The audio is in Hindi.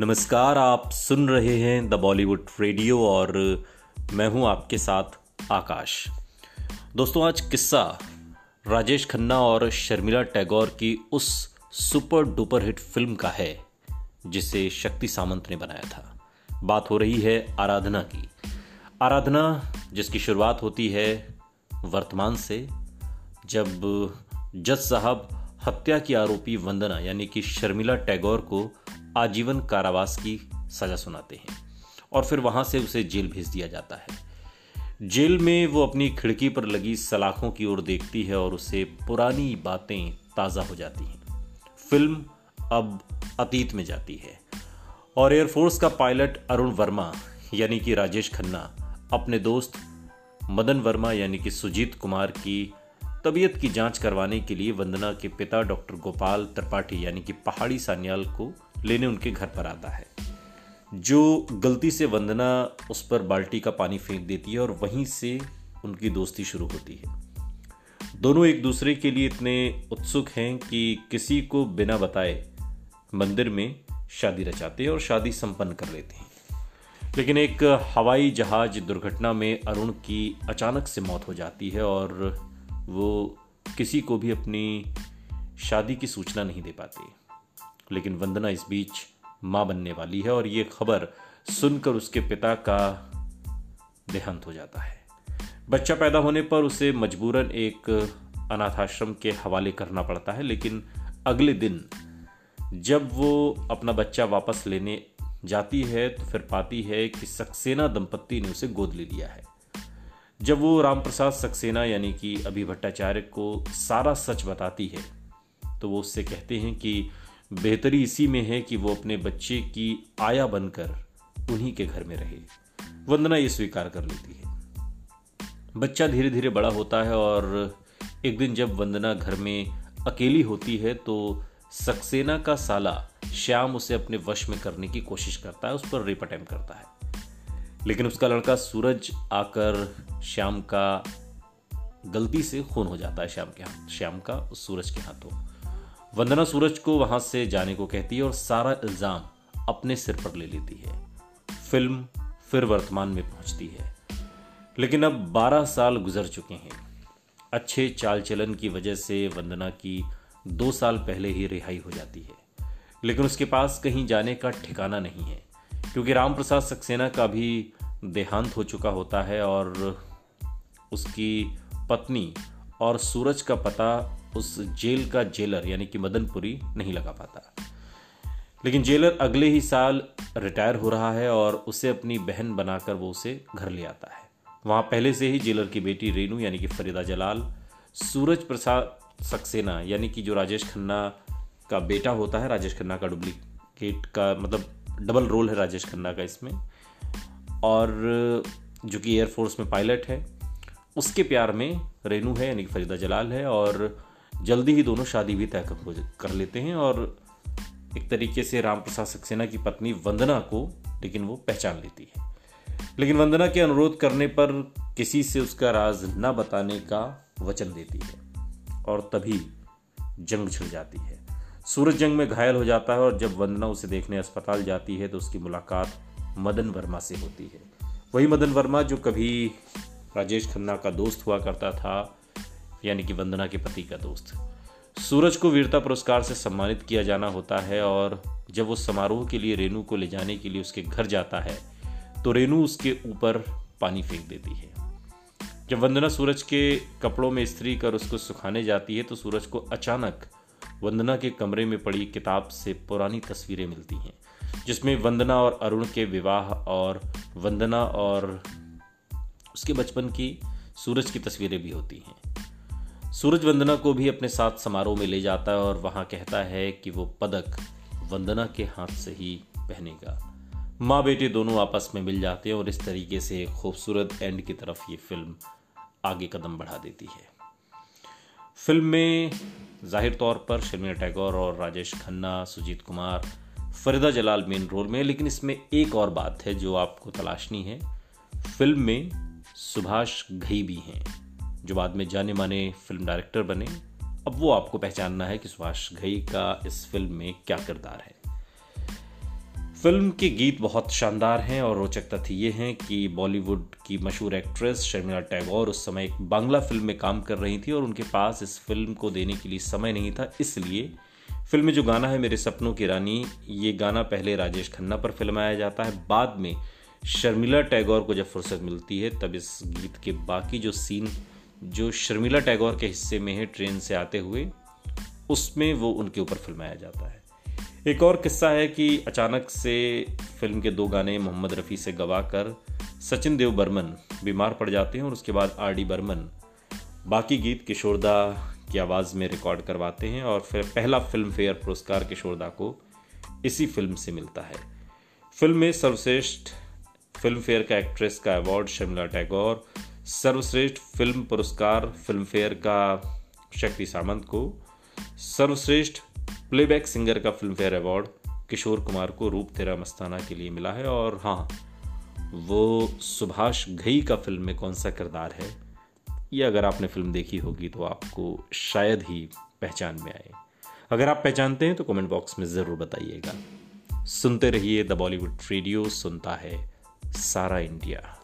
नमस्कार, आप सुन रहे हैं द बॉलीवुड रेडियो और मैं हूँ आपके साथ आकाश। दोस्तों, आज किस्सा राजेश खन्ना और शर्मिला टैगोर की उस सुपर डुपर हिट फ़िल्म का है, जिसे शक्ति सामंत ने बनाया था। बात हो रही है आराधना की। आराधना, जिसकी शुरुआत होती है वर्तमान से, जब जज साहब हत्या की आरोपी वंदना, यानी कि शर्मिला टैगोर को आजीवन कारावास की सजा सुनाते हैं और फिर वहाँ से उसे जेल भेज दिया जाता है। जेल में वो अपनी खिड़की पर लगी सलाखों की ओर देखती है और उसे पुरानी बातें ताज़ा हो जाती हैं। फ़िल्म अब अतीत में जाती है और एयरफोर्स का पायलट अरुण वर्मा, यानी कि राजेश खन्ना, अपने दोस्त मदन वर्मा, यानी कि सुजीत कुमार की तबीयत की जाँच करवाने के लिए वंदना के पिता डॉक्टर गोपाल त्रिपाठी, यानी कि पहाड़ी सान्याल को लेने उनके घर पर आता है। जो गलती से वंदना उस पर बाल्टी का पानी फेंक देती है और वहीं से उनकी दोस्ती शुरू होती है। दोनों एक दूसरे के लिए इतने उत्सुक हैं कि किसी को बिना बताए मंदिर में शादी रचाते हैं और शादी संपन्न कर लेते हैं। लेकिन एक हवाई जहाज़ दुर्घटना में अरुण की अचानक से मौत हो जाती है और वो किसी को भी अपनी शादी की सूचना नहीं दे पाती। लेकिन वंदना इस बीच माँ बनने वाली है और ये खबर सुनकर उसके पिता का देहांत हो जाता है। बच्चा पैदा होने पर उसे मजबूरन एक अनाथाश्रम के हवाले करना पड़ता है, लेकिन अगले दिन जब वो अपना बच्चा वापस लेने जाती है तो फिर पाती है कि सक्सेना दंपत्ति ने उसे गोद ले लिया है। जब वो रामप्रसाद सक्सेना यानी कि अभी भट्टाचार्य को सारा सच बताती है तो वो उससे कहते हैं कि बेहतरी इसी में है कि वो अपने बच्चे की आया बनकर उन्हीं के घर में रहे। वंदना ये स्वीकार कर लेती है। बच्चा धीरे धीरे बड़ा होता है और एक दिन जब वंदना घर में अकेली होती है तो सक्सेना का साला श्याम उसे अपने वश में करने की कोशिश करता है, उस पर रेप अटेम्प करता है। लेकिन उसका लड़का सूरज आकर श्याम का गलती से खून हो जाता है, श्याम के हाथ श्याम का सूरज के हाथों। वंदना सूरज को वहाँ से जाने को कहती है और सारा इल्ज़ाम अपने सिर पर ले लेती है। फ़िल्म फिर वर्तमान में पहुँचती है। लेकिन अब 12 साल गुजर चुके हैं। अच्छे चाल चलन की वजह से वंदना की दो साल पहले ही रिहाई हो जाती है। लेकिन उसके पास कहीं जाने का ठिकाना नहीं है, क्योंकि राम प्रसाद सक्सेना का भी देहांत हो चुका होता है और उसकी पत्नी और सूरज का पता उस जेल का जेलर, यानी कि मदनपुरी, नहीं लगा पाता। लेकिन जेलर अगले ही साल रिटायर हो रहा है और उसे अपनी बहन बनाकर वो उसे घर ले आता है। वहाँ पहले से ही जेलर की बेटी रेनू यानी कि फरीदा जलाल, सूरज प्रसाद सक्सेना, यानी कि जो राजेश खन्ना का बेटा होता है, राजेश खन्ना का डुप्लीकेट का मतलब डबल रोल है राजेश खन्ना का इसमें, और जो कि एयरफोर्स में पायलट है, उसके प्यार में रेनू है, यानी कि फरीदा जलाल है, और जल्दी ही दोनों शादी भी तय कर लेते हैं और एक तरीके से राम प्रसाद सक्सेना की पत्नी वंदना को लेकिन वो पहचान लेती है। लेकिन वंदना के अनुरोध करने पर किसी से उसका राज न बताने का वचन देती है और तभी जंग छिड़ जाती है। सूरज जंग में घायल हो जाता है और जब वंदना उसे देखने अस्पताल जाती है तो उसकी मुलाकात मदन वर्मा से होती है। वही मदन वर्मा जो कभी राजेश खन्ना का दोस्त हुआ करता था यानी कि वंदना के पति का दोस्त। सूरज को वीरता पुरस्कार से सम्मानित किया जाना होता है और जब वो समारोह के लिए रेनू को ले जाने के लिए उसके घर जाता है तो रेनू उसके ऊपर पानी फेंक देती है। जब वंदना सूरज के कपड़ों में स्त्री कर उसको सुखाने जाती है तो सूरज को अचानक वंदना के कमरे में पड़ी किताब से पुरानी तस्वीरें मिलती हैं, जिसमें वंदना और अरुण के विवाह और वंदना और उसके बचपन की सूरज की तस्वीरें भी होती हैं। सूरज वंदना को भी अपने साथ समारोह में ले जाता है और वहाँ कहता है कि वो पदक वंदना के हाथ से ही पहनेगा। माँ बेटे दोनों आपस में मिल जाते हैं और इस तरीके से एक खूबसूरत एंड की तरफ़ ये फ़िल्म आगे कदम बढ़ा देती है। फ़िल्म में ज़ाहिर तौर पर शर्मिला टैगोर और राजेश खन्ना, सुजीत कुमार, फरीदा जलाल मेन रोल में लेकिन इसमें एक और बात है जो आपको तलाशनी है। फ़िल्म में सुभाष घई भी हैं। जो बाद में जाने माने फ़िल्म डायरेक्टर बने। अब वो आपको पहचानना है कि सुभाष घई का इस फ़िल्म में क्या किरदार है। फ़िल्म के गीत बहुत शानदार हैं और रोचक तथ्य ये हैं कि बॉलीवुड की मशहूर एक्ट्रेस शर्मिला टैगोर उस समय एक बांग्ला फ़िल्म में काम कर रही थी और उनके पास इस फ़िल्म को देने के लिए समय नहीं था। इसलिए फ़िल्म में जो गाना है मेरे सपनों की रानी, ये गाना पहले राजेश खन्ना पर फिल्माया जाता है। बाद में शर्मिला टैगोर को जब फुर्सत मिलती है, तब इस गीत के बाकी जो सीन जो शर्मिला टैगोर के हिस्से में है ट्रेन से आते हुए, उसमें वो उनके ऊपर फिल्माया जाता है। एक और किस्सा है कि अचानक से फ़िल्म के दो गाने मोहम्मद रफ़ी से गवा कर सचिन देव बर्मन बीमार पड़ जाते हैं और उसके बाद आर डी बर्मन बाकी गीत किशोरदा की आवाज़ में रिकॉर्ड करवाते हैं और फिर पहला फ़िल्म फेयर पुरस्कार किशोरदा को इसी फ़िल्म से मिलता है। फ़िल्म में सर्वश्रेष्ठ फ़िल्म फेयर का एक्ट्रेस का अवार्ड शर्मिला टैगोर सर्वश्रेष्ठ फ़िल्म पुरस्कार फ़िल्म फेयर का शक्ति सामंत को, सर्वश्रेष्ठ प्लेबैक सिंगर का Filmfare award Kishore Kumar को रूप तेरा मस्ताना के लिए मिला है। और हाँ वो सुभाष घई का फ़िल्म में कौन सा किरदार है, ये अगर आपने फ़िल्म देखी होगी तो आपको शायद ही पहचान में आए। अगर आप पहचानते हैं तो कमेंट बॉक्स में ज़रूर बताइएगा। सुनते रहिए द बॉलीवुड रेडियो सुनता है सारा इंडिया